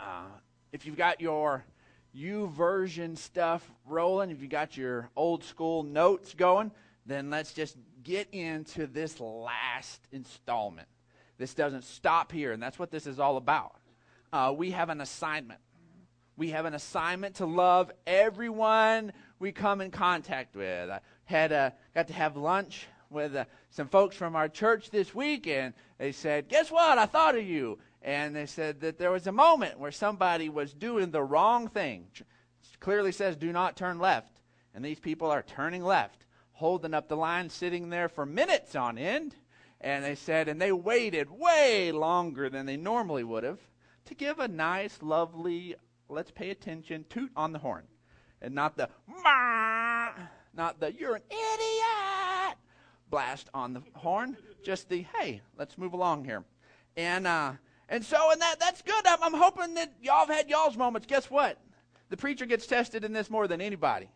Uh, if you've got your YouVersion stuff rolling, if you got your old school notes going, then let's just get into this last installment. This doesn't stop here, and that's what this is all about. Uh, we have an assignment. We have an assignment to love everyone we come in contact with. I had uh, got to have lunch with uh, some folks from our church this week, and they said, "Guess what? I thought of you." And they said that there was a moment where somebody was doing the wrong thing. It clearly says, "Do not turn left," and these people are turning left, holding up the line, sitting there for minutes on end. And they said, and they waited way longer than they normally would have to give a nice, lovely, let's pay attention, toot on the horn, and not the not the you're an idiot blast on the horn. Just the hey, let's move along here, and uh, and so and that that's good. I'm, I'm hoping that y'all have had y'all's moments. Guess what? The preacher gets tested in this more than anybody,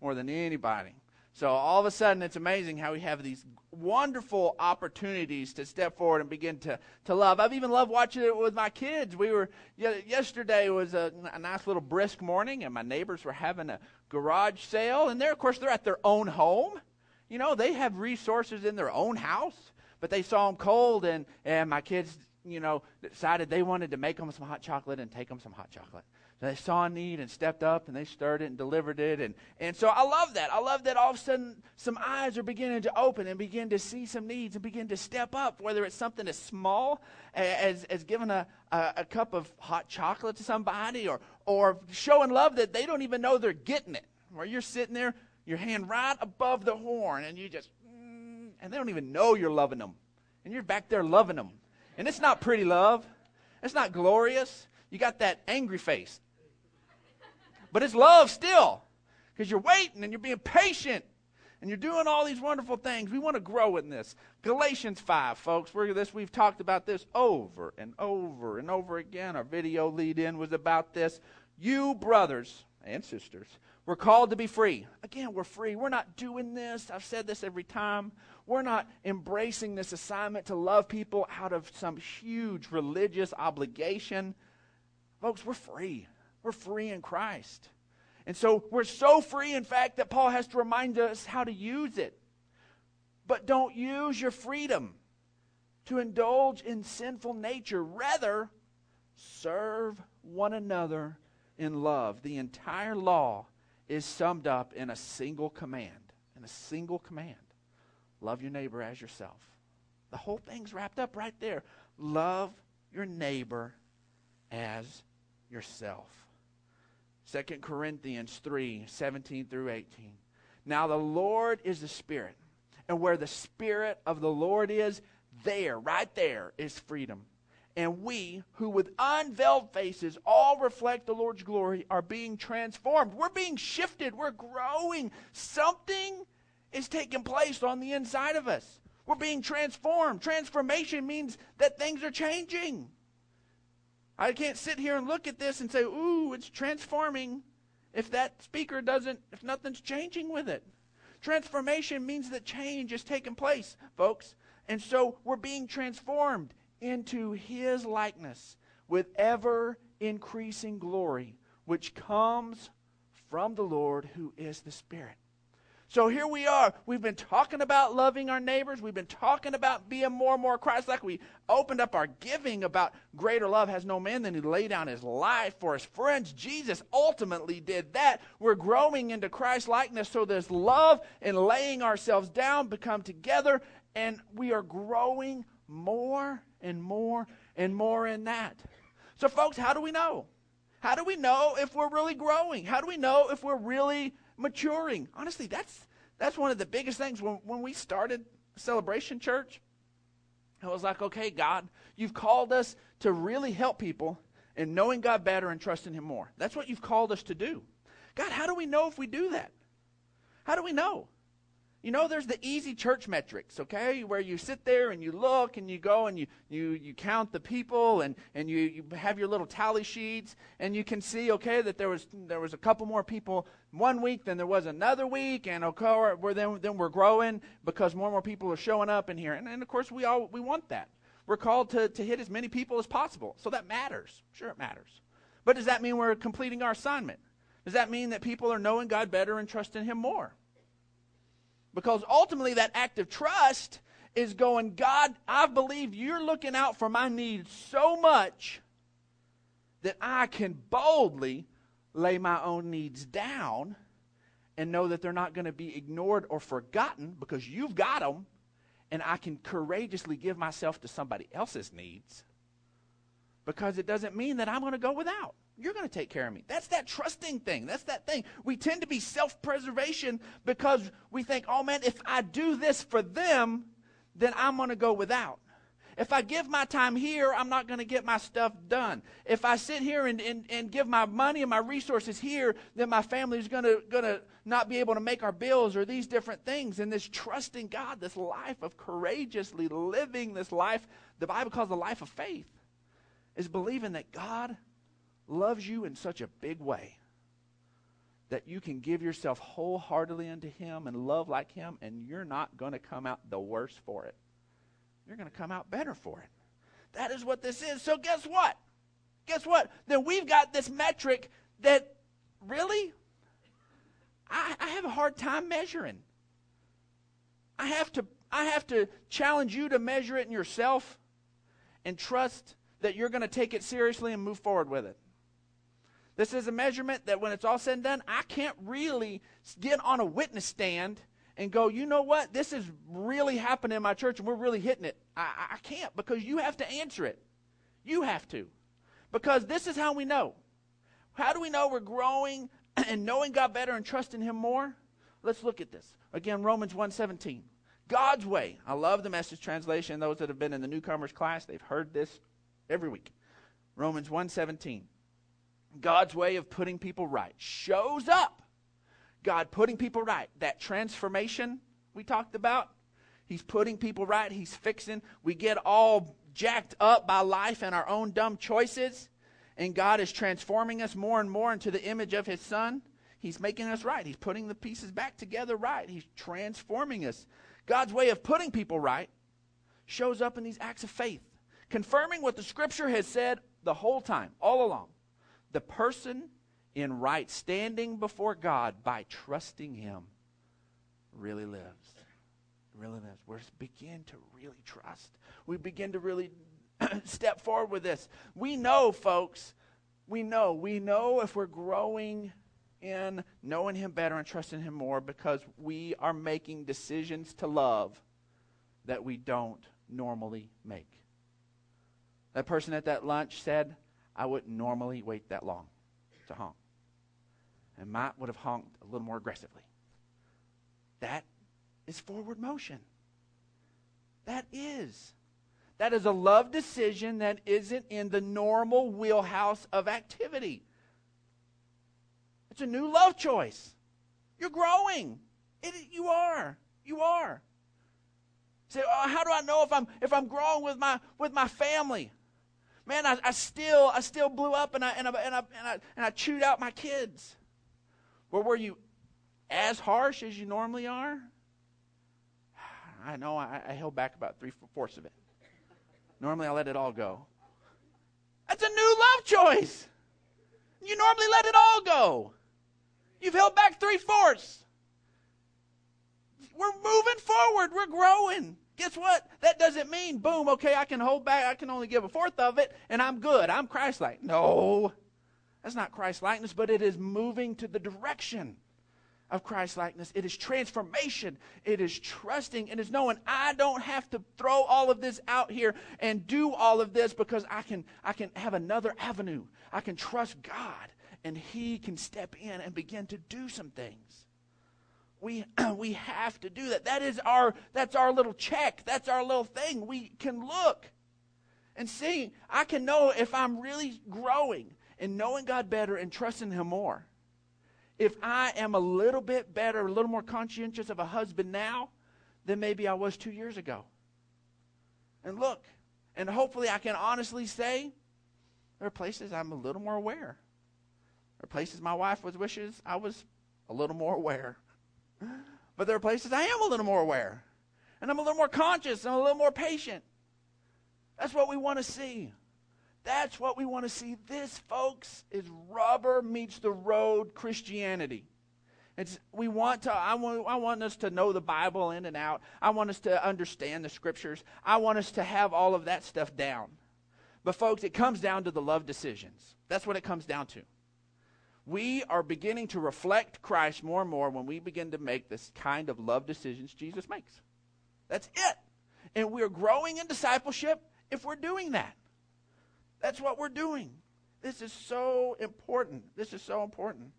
more than anybody. So all of a sudden, it's amazing how we have these wonderful opportunities to step forward and begin to, to love. I've even loved watching it with my kids. We were yesterday was a, a nice little brisk morning, and my neighbors were having a garage sale, and they're of course they're at their own home. You know, they have resources in their own house, but they saw them cold, and and my kids, you know, decided they wanted to make them some hot chocolate and take them some hot chocolate. So they saw a need and stepped up and they stirred it and delivered it. And, and so I love that. I love that all of a sudden some eyes are beginning to open and begin to see some needs and begin to step up, whether it's something as small as, as giving a, a, a cup of hot chocolate to somebody or, or showing love that they don't even know they're getting it. Where you're sitting there, your hand right above the horn, and you just, mm, and they don't even know you're loving them. And you're back there loving them. And it's not pretty love, it's not glorious. You got that angry face. But it's love still because you're waiting and you're being patient and you're doing all these wonderful things. We want to grow in this. Galatians 5, folks. We're this we've talked about this over and over and over again. Our video lead in was about this. You brothers and sisters, we're called to be free. Again, we're free. We're not doing this. I've said this every time. We're not embracing this assignment to love people out of some huge religious obligation. Folks, we're free. We're free in Christ. And so we're so free, in fact, that Paul has to remind us how to use it. But don't use your freedom to indulge in sinful nature. Rather, serve one another in love. The entire law is summed up in a single command. In a single command love your neighbor as yourself. The whole thing's wrapped up right there. Love your neighbor as yourself. 2 Corinthians 3 17 through 18. Now the Lord is the Spirit, and where the Spirit of the Lord is, there, right there, is freedom. And we, who with unveiled faces all reflect the Lord's glory, are being transformed. We're being shifted. We're growing. Something is taking place on the inside of us. We're being transformed. Transformation means that things are changing. I can't sit here and look at this and say, ooh, it's transforming if that speaker doesn't, if nothing's changing with it. Transformation means that change is taking place, folks. And so we're being transformed into his likeness with ever increasing glory, which comes from the Lord who is the Spirit. So here we are. We've been talking about loving our neighbors. We've been talking about being more and more Christ like. We opened up our giving about greater love has no man than he lay down his life for his friends. Jesus ultimately did that. We're growing into Christ likeness so this love and laying ourselves down become together, and we are growing more and more and more in that. So, folks, how do we know? How do we know if we're really growing? How do we know if we're really maturing. Honestly, that's that's one of the biggest things. When when we started Celebration Church, I was like, okay, God, you've called us to really help people and knowing God better and trusting Him more. That's what you've called us to do. God, how do we know if we do that? How do we know? You know, there's the easy church metrics, okay, where you sit there and you look and you go and you, you, you count the people and, and you, you have your little tally sheets and you can see, okay, that there was, there was a couple more people one week than there was another week and okay, we're, then, then we're growing because more and more people are showing up in here. And, and of course, we, all, we want that. we're called to, to hit as many people as possible. So that matters. Sure, it matters. But does that mean we're completing our assignment? Does that mean that people are knowing God better and trusting Him more? Because ultimately, that act of trust is going, God, I believe you're looking out for my needs so much that I can boldly lay my own needs down and know that they're not going to be ignored or forgotten because you've got them, and I can courageously give myself to somebody else's needs because it doesn't mean that I'm going to go without. You're going to take care of me. That's that trusting thing. That's that thing. We tend to be self preservation because we think, oh man, if I do this for them, then I'm going to go without. If I give my time here, I'm not going to get my stuff done. If I sit here and, and, and give my money and my resources here, then my family is going to, going to not be able to make our bills or these different things. And this trusting God, this life of courageously living this life, the Bible calls the life of faith, is believing that God loves you in such a big way that you can give yourself wholeheartedly unto Him and love like Him, and you're not going to come out the worse for it. You're going to come out better for it. That is what this is. So, guess what? Guess what? Then we've got this metric that really, I, I have a hard time measuring. I have to I have to challenge you to measure it in yourself and trust that you're going to take it seriously and move forward with it. This is a measurement that when it's all said and done, I can't really get on a witness stand and go, you know what? This is really happening in my church and we're really hitting it. I, I can't because you have to answer it. You have to. Because this is how we know. How do we know we're growing and knowing God better and trusting Him more? Let's look at this. Again, Romans 1.17. God's way. I love the message translation. Those that have been in the newcomers class, they've heard this every week. Romans 1.17. God's way of putting people right shows up. God putting people right. That transformation we talked about, He's putting people right. He's fixing. We get all jacked up by life and our own dumb choices, and God is transforming us more and more into the image of His Son. He's making us right. He's putting the pieces back together right. He's transforming us. God's way of putting people right shows up in these acts of faith, confirming what the Scripture has said the whole time, all along the person in right standing before God by trusting Him really lives. Really lives. We begin to really trust. We begin to really step forward with this. We know, folks, we know. We know if we're growing in knowing Him better and trusting Him more because we are making decisions to love that we don't normally make. That person at that lunch said, I wouldn't normally wait that long to honk. And might would have honked a little more aggressively. That is forward motion. That is. That is a love decision that isn't in the normal wheelhouse of activity. It's a new love choice. You're growing. It, you are. You are. Say, oh, how do I know if I'm if I'm growing with my with my family? Man, I, I still I still blew up and I and I, and I and I and I chewed out my kids. Well, were you as harsh as you normally are? I know I, I held back about three fourths of it. Normally I let it all go. That's a new love choice. You normally let it all go. You've held back three fourths. We're moving forward. We're growing. Guess what? That doesn't mean, boom, okay, I can hold back, I can only give a fourth of it, and I'm good. I'm Christ like. No, that's not Christ likeness, but it is moving to the direction of Christ likeness. It is transformation. It is trusting. It is knowing I don't have to throw all of this out here and do all of this because I can I can have another avenue. I can trust God and He can step in and begin to do some things we we have to do that. That is our that's our little check. That's our little thing. We can look and see. I can know if i'm really growing and knowing god better and trusting him more. If i am a little bit better a little more conscientious of a husband now than maybe i was two years ago. And look and hopefully i can honestly say there are places i'm a little more aware. There are places my wife was wishes i was a little more aware but there are places I am a little more aware. And I'm a little more conscious and a little more patient. That's what we want to see. That's what we want to see. This, folks, is rubber meets the road Christianity. It's, we want to, I want, I want us to know the Bible in and out. I want us to understand the scriptures. I want us to have all of that stuff down. But, folks, it comes down to the love decisions. That's what it comes down to. We are beginning to reflect Christ more and more when we begin to make this kind of love decisions Jesus makes. That's it. And we're growing in discipleship if we're doing that. That's what we're doing. This is so important. This is so important.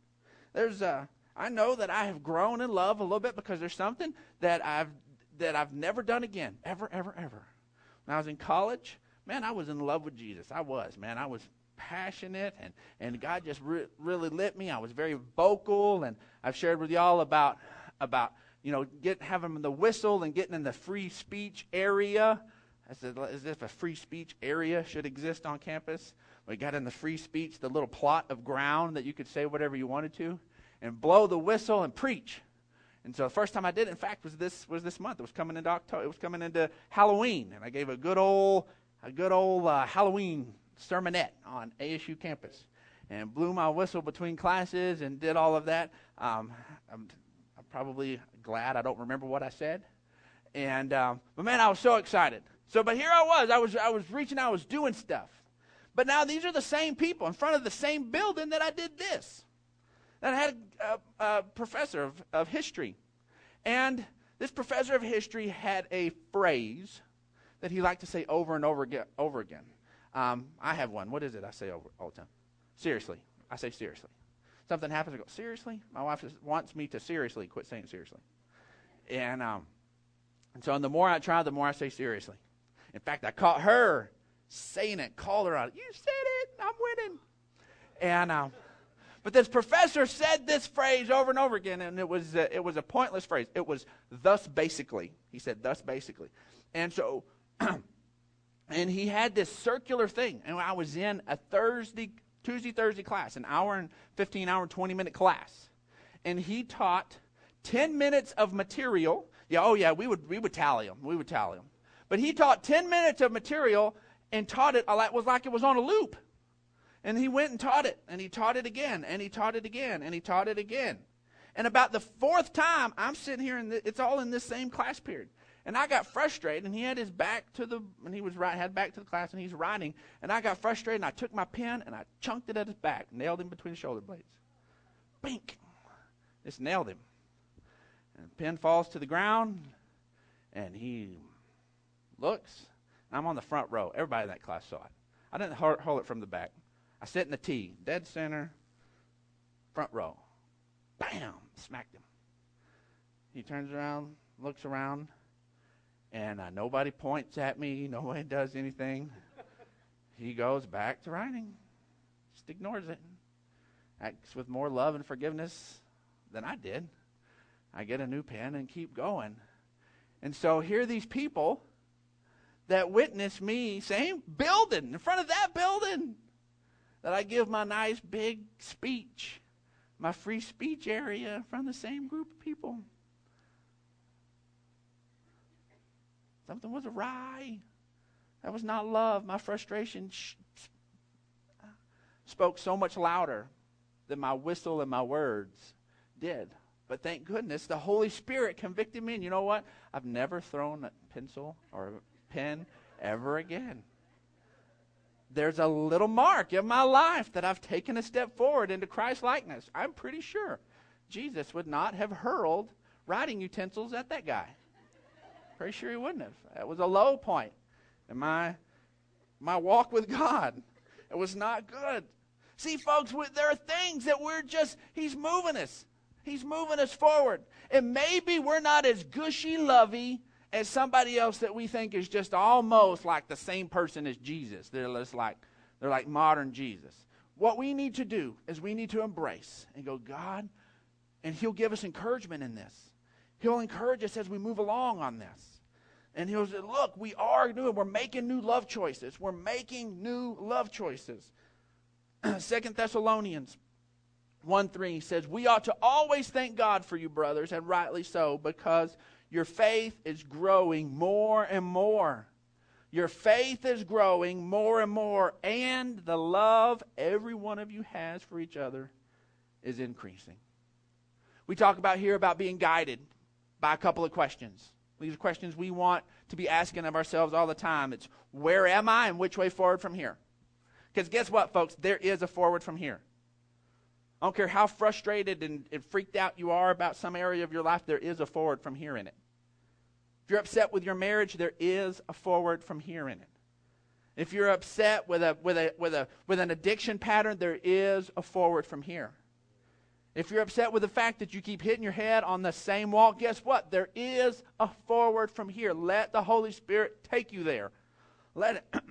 There's a, I know that I have grown in love a little bit because there's something that I've that I've never done again, ever, ever, ever. When I was in college, man, I was in love with Jesus. I was, man. I was passionate, and and God just re- really lit me. I was very vocal, and I've shared with y'all about about you know get having the whistle and getting in the free speech area. I said, as if a free speech area should exist on campus. We got in the free speech, the little plot of ground that you could say whatever you wanted to and blow the whistle and preach. And so the first time I did, in fact, was this was this month. It was coming into October. It was coming into Halloween, and I gave a good old a good old uh, Halloween sermonette on ASU campus, and blew my whistle between classes and did all of that. Um, I'm, I'm, probably glad I don't remember what I said, and um, but man, I was so excited. So, but here I was. I was I was reaching. I was doing stuff. But now these are the same people in front of the same building that I did this that I had a, a professor of, of history. And this professor of history had a phrase that he liked to say over and over again. Over again. Um, I have one. What is it I say over all the time? Seriously. I say seriously. Something happens, I go, seriously? My wife wants me to seriously quit saying seriously. And, um, and so and the more I try, the more I say seriously. In fact, I caught her saying it, called her on it. You said it. I'm winning. And um, but this professor said this phrase over and over again, and it was, uh, it was a pointless phrase. It was thus basically. He said, thus basically. And so, and he had this circular thing. And I was in a Thursday, Tuesday, Thursday class, an hour and 15 hour, 20 minute class. And he taught 10 minutes of material. Yeah, oh yeah, we would, we would tally them. We would tally them. But he taught 10 minutes of material and taught it, it was like it was on a loop. And he went and taught it, and he taught it again, and he taught it again, and he taught it again. And about the fourth time, I'm sitting here, and it's all in this same class period. And I got frustrated, and he had his back to the, and he was right, had back to the class, and he's writing. And I got frustrated, and I took my pen and I chunked it at his back, nailed him between the shoulder blades. Bink! Just nailed him. And the pen falls to the ground, and he looks. And I'm on the front row. Everybody in that class saw it. I didn't hold it from the back. I sit in the T, dead center, front row. Bam! Smacked him. He turns around, looks around, and uh, nobody points at me. Nobody does anything. he goes back to writing. Just ignores it. Acts with more love and forgiveness than I did. I get a new pen and keep going. And so here are these people that witness me, same building, in front of that building that I give my nice big speech, my free speech area from the same group of people. Something was awry. That was not love. My frustration sh- spoke so much louder than my whistle and my words did. But thank goodness the Holy Spirit convicted me. And you know what? I've never thrown a pencil or a pen ever again there's a little mark in my life that I've taken a step forward into Christ likeness. I'm pretty sure Jesus would not have hurled writing utensils at that guy. Pretty sure he wouldn't have. That was a low point in my my walk with God. It was not good. See, folks, there are things that we're just, He's moving us. He's moving us forward. And maybe we're not as gushy lovey as somebody else that we think is just almost like the same person as Jesus. They're just like they're like modern Jesus. What we need to do is we need to embrace and go, God, and He'll give us encouragement in this. He'll encourage us as we move along on this. And he'll say, look, we are doing, we're making new love choices. We're making new love choices. Second Thessalonians 1 3 says, We ought to always thank God for you, brothers, and rightly so, because your faith is growing more and more. Your faith is growing more and more, and the love every one of you has for each other is increasing. We talk about here about being guided by a couple of questions. These are questions we want to be asking of ourselves all the time. It's where am I and which way forward from here? Because guess what, folks? There is a forward from here. I don't care how frustrated and, and, freaked out you are about some area of your life, there is a forward from here in it. If you're upset with your marriage, there is a forward from here in it. If you're upset with, a, with, a, with, a, with an addiction pattern, there is a forward from here. If you're upset with the fact that you keep hitting your head on the same wall, guess what? There is a forward from here. Let the Holy Spirit take you there. Let it.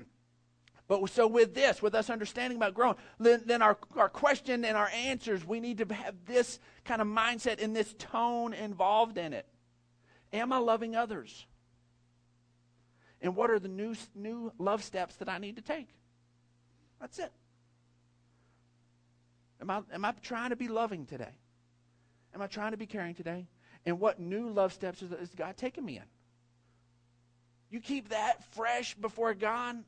but so with this, with us understanding about growing, then, then our, our question and our answers, we need to have this kind of mindset and this tone involved in it. Am I loving others? And what are the new, new love steps that I need to take? That's it. Am I, am I trying to be loving today? Am I trying to be caring today? And what new love steps is, is God taking me in? You keep that fresh before God,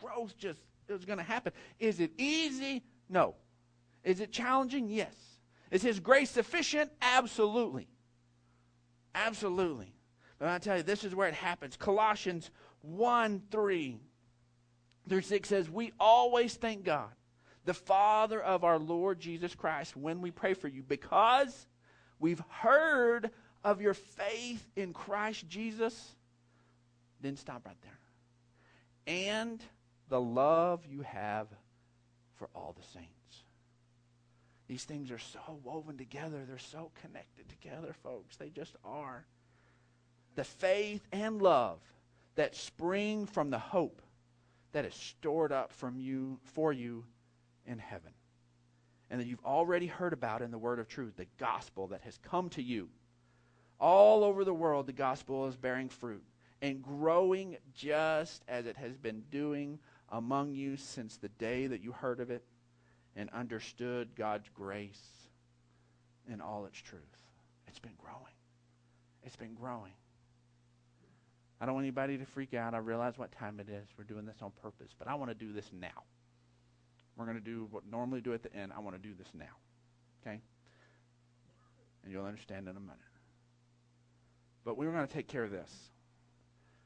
growth just is going to happen. Is it easy? No. Is it challenging? Yes. Is His grace sufficient? Absolutely. Absolutely. But I tell you, this is where it happens. Colossians 1 3 through 6 says, We always thank God the Father of our Lord Jesus Christ when we pray for you because we've heard of your faith in Christ Jesus. Then stop right there. And the love you have for all the saints. These things are so woven together. They're so connected together, folks. They just are. The faith and love that spring from the hope that is stored up from you for you in heaven. And that you've already heard about in the word of truth, the gospel that has come to you. All over the world, the gospel is bearing fruit and growing just as it has been doing among you since the day that you heard of it and understood God's grace in all its truth. It's been growing. It's been growing. I don't want anybody to freak out. I realize what time it is. We're doing this on purpose, but I want to do this now. We're going to do what normally do at the end. I want to do this now. Okay? And you'll understand in a minute. But we're going to take care of this.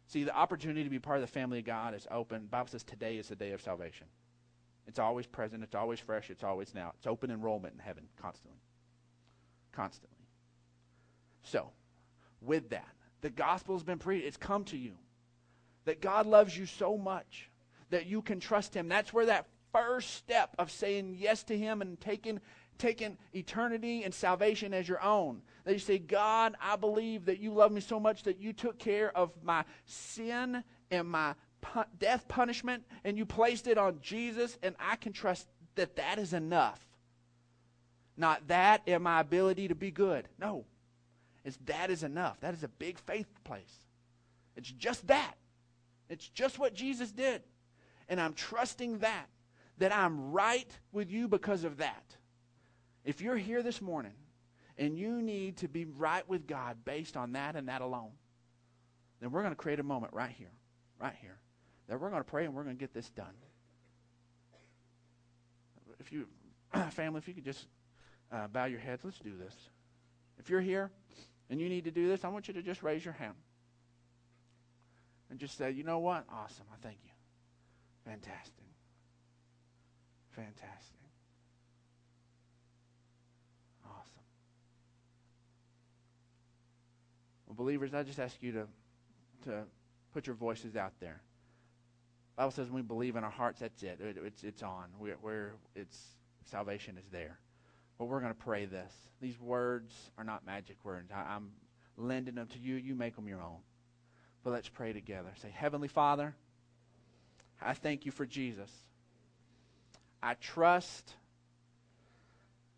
See, the opportunity to be part of the family of God is open. The Bible says today is the day of salvation. It's always present, it's always fresh, it's always now. It's open enrollment in heaven constantly. Constantly. So, with that, the gospel's been preached. It's come to you. That God loves you so much that you can trust Him. That's where that first step of saying yes to Him and taking, taking eternity and salvation as your own. That you say, God, I believe that you love me so much that you took care of my sin and my death punishment and you placed it on Jesus, and I can trust that that is enough. Not that and my ability to be good. No. It's that is enough. That is a big faith place. It's just that. It's just what Jesus did. And I'm trusting that that I'm right with you because of that. If you're here this morning and you need to be right with God based on that and that alone, then we're going to create a moment right here, right here, that we're going to pray and we're going to get this done. If you, family, if you could just uh, bow your heads, let's do this. If you're here and you need to do this, I want you to just raise your hand and just say, you know what? Awesome. I thank you. Fantastic. Fantastic. Awesome. Well, believers, I just ask you to, to put your voices out there. The Bible says when we believe in our hearts, that's it. it it's, it's on. We're, we're, it's, salvation is there. But we're going to pray this. These words are not magic words. I, I'm lending them to you. You make them your own. But let's pray together. Say, Heavenly Father, I thank you for Jesus. I trust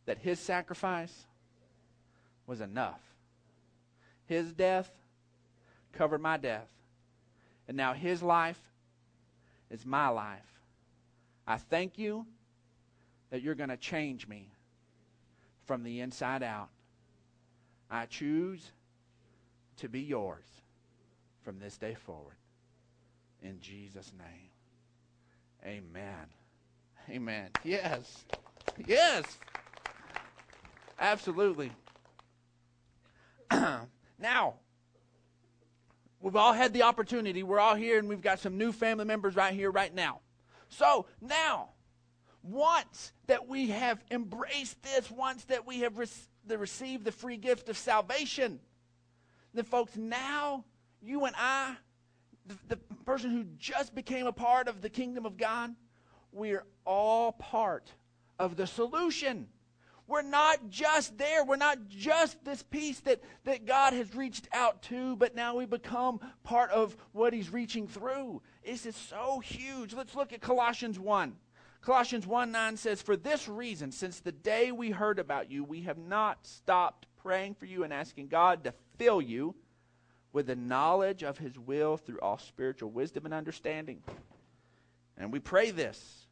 that his sacrifice was enough. His death covered my death. And now his life is my life. I thank you that you're going to change me from the inside out. I choose to be yours from this day forward. in Jesus' name. Amen. Amen. Yes. Yes. Absolutely. now, we've all had the opportunity. We're all here, and we've got some new family members right here, right now. So, now, once that we have embraced this, once that we have re- received the free gift of salvation, then, folks, now you and I, the, the person who just became a part of the kingdom of God, we're all part of the solution. We're not just there. We're not just this piece that, that God has reached out to, but now we become part of what He's reaching through. This is so huge. Let's look at Colossians 1. Colossians 1 9 says, For this reason, since the day we heard about you, we have not stopped praying for you and asking God to fill you with the knowledge of His will through all spiritual wisdom and understanding. And we pray this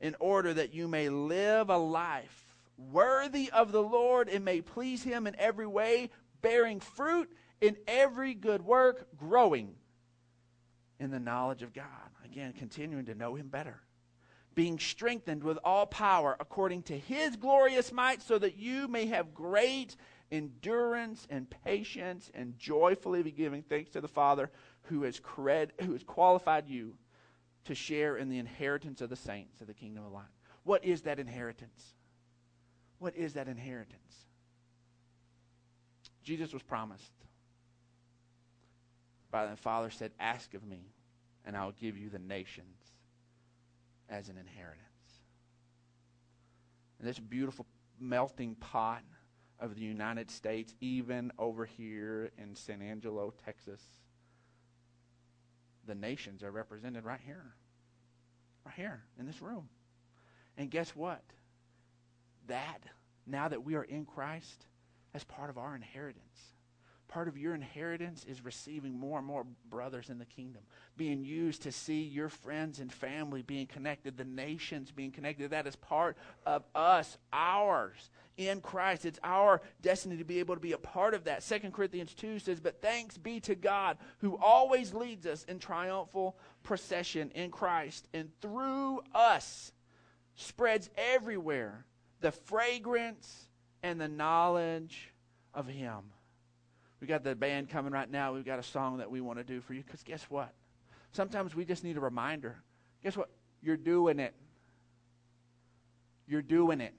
in order that you may live a life worthy of the Lord and may please Him in every way, bearing fruit in every good work, growing in the knowledge of God. Again, continuing to know Him better being strengthened with all power according to his glorious might, so that you may have great endurance and patience and joyfully be giving thanks to the Father who has, cred, who has qualified you to share in the inheritance of the saints of the kingdom of light. What is that inheritance? What is that inheritance? Jesus was promised. By the Father said, Ask of me, and I'll give you the nations as an inheritance. And this beautiful melting pot of the United States, even over here in San Angelo, Texas, the nations are represented right here. Right here in this room. And guess what? That, now that we are in Christ, as part of our inheritance. Part of your inheritance is receiving more and more brothers in the kingdom, being used to see your friends and family being connected, the nations being connected. That is part of us, ours in Christ. It's our destiny to be able to be a part of that. Second Corinthians 2 says, But thanks be to God who always leads us in triumphal procession in Christ, and through us spreads everywhere the fragrance and the knowledge of Him. We got the band coming right now. We've got a song that we want to do for you. Because guess what? Sometimes we just need a reminder. Guess what? You're doing it. You're doing it.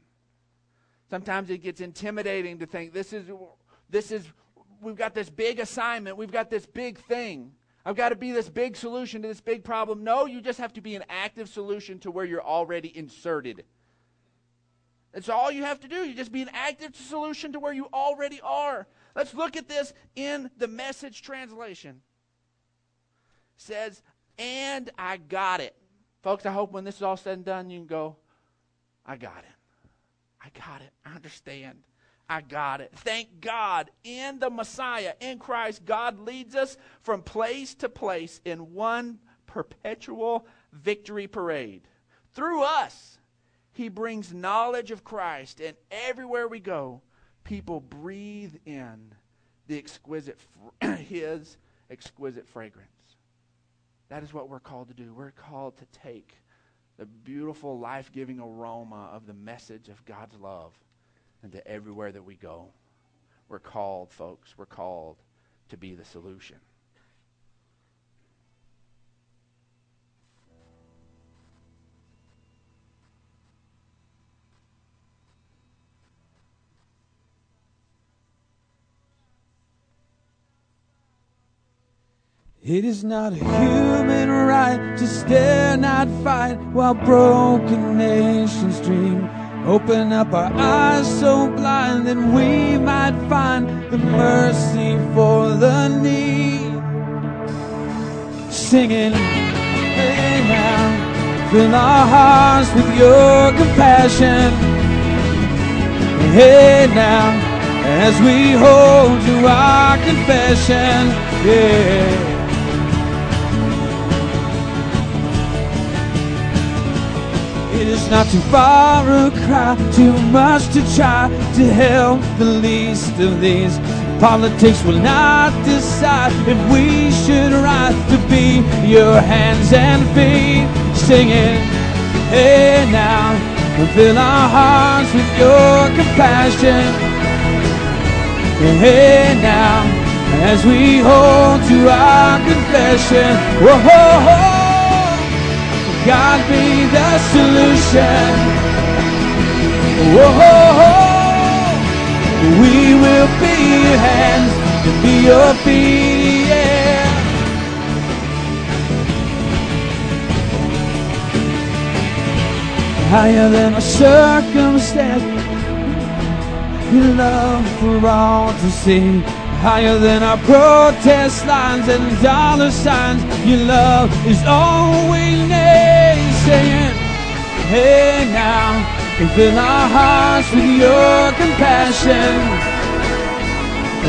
Sometimes it gets intimidating to think this is this is we've got this big assignment, we've got this big thing. I've got to be this big solution to this big problem. No, you just have to be an active solution to where you're already inserted. That's all you have to do. You just be an active solution to where you already are. Let's look at this in the message translation. It says, and I got it. Folks, I hope when this is all said and done, you can go, I got it. I got it. I understand. I got it. Thank God in the Messiah, in Christ, God leads us from place to place in one perpetual victory parade. Through us, He brings knowledge of Christ, and everywhere we go, people breathe in the exquisite his exquisite fragrance. That is what we're called to do. We're called to take the beautiful life-giving aroma of the message of God's love into everywhere that we go. We're called, folks, we're called to be the solution. It is not a human right to stare, not fight, while broken nations dream. Open up our eyes so blind that we might find the mercy for the need. Singing, hey now, fill our hearts with your compassion. Hey now, as we hold to our confession, yeah. It is not too far a cry, too much to try to help the least of these. Politics will not decide if we should rise to be your hands and feet. Singing, hey now, fill our hearts with your compassion. Hey now, as we hold to our confession. Whoa, whoa, whoa. God be the solution. Whoa. We will be your hands and be your feet, yeah. Higher than a circumstance, your love for all to see. Higher than our protest lines and dollar signs, your love is all we need. Saying, hey now, fill our hearts with your compassion.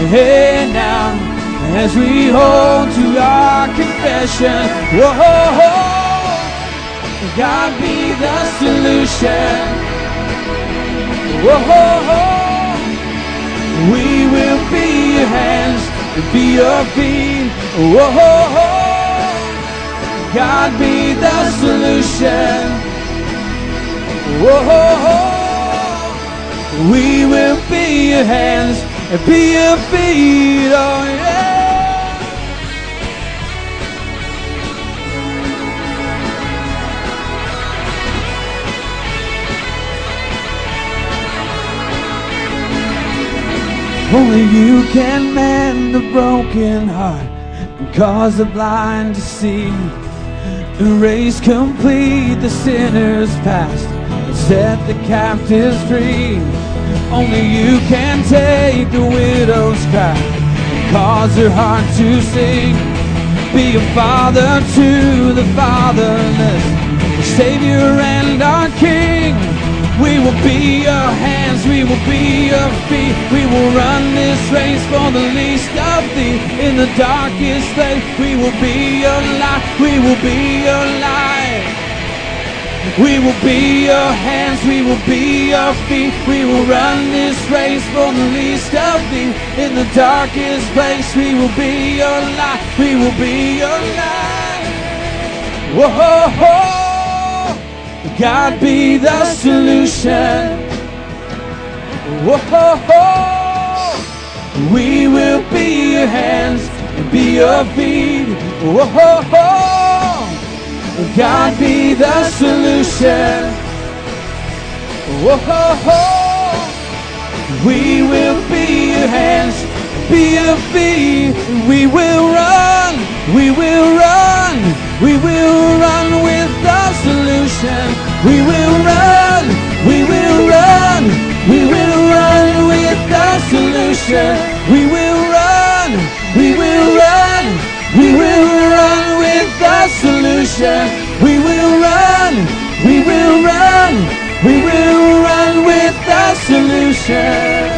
Hey now, as we hold to our confession, whoa, God be the solution. Whoa, we will be your hands and be your feet. Whoa, God be the solution. Whoa, we will be your hands and be your feet. Oh, yeah. Only you can mend the broken heart and cause the blind to see. Erase complete the sinner's past and set the captives free. Only you can take the widow's cry and cause her heart to sing. Be a father to the fatherless, the Savior and our King. We will be your hands, we will be your feet. We will run this race for the least of thee. In the darkest place, we will be your light, we will be your light. We will be your hands, we will be your feet. We will run this race for the least of thee. In the darkest place, we will be your light, we will be your light. Whoa, God be the solution. Whoa, we will be your hands and be your feet. Whoa, God be the solution. Whoa, we will be your hands, be your feet. We will run, we will run, we will run with the solution. We will run, we will run, we will run with the solution. We will run, we will run, we will run with the solution. We will run, we will run, we will run with the solution.